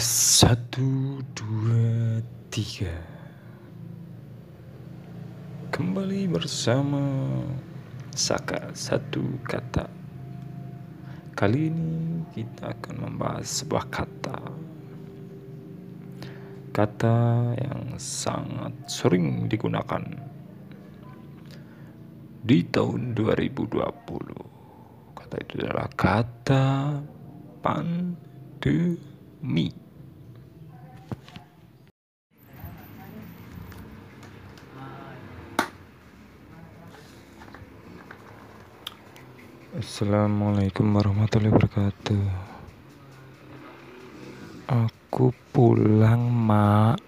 Tes satu dua tiga. Kembali bersama Saka satu kata. Kali ini kita akan membahas sebuah kata. Kata yang sangat sering digunakan Di tahun 2020 Kata itu adalah kata pandemi Assalamualaikum warahmatullahi wabarakatuh. Aku pulang mak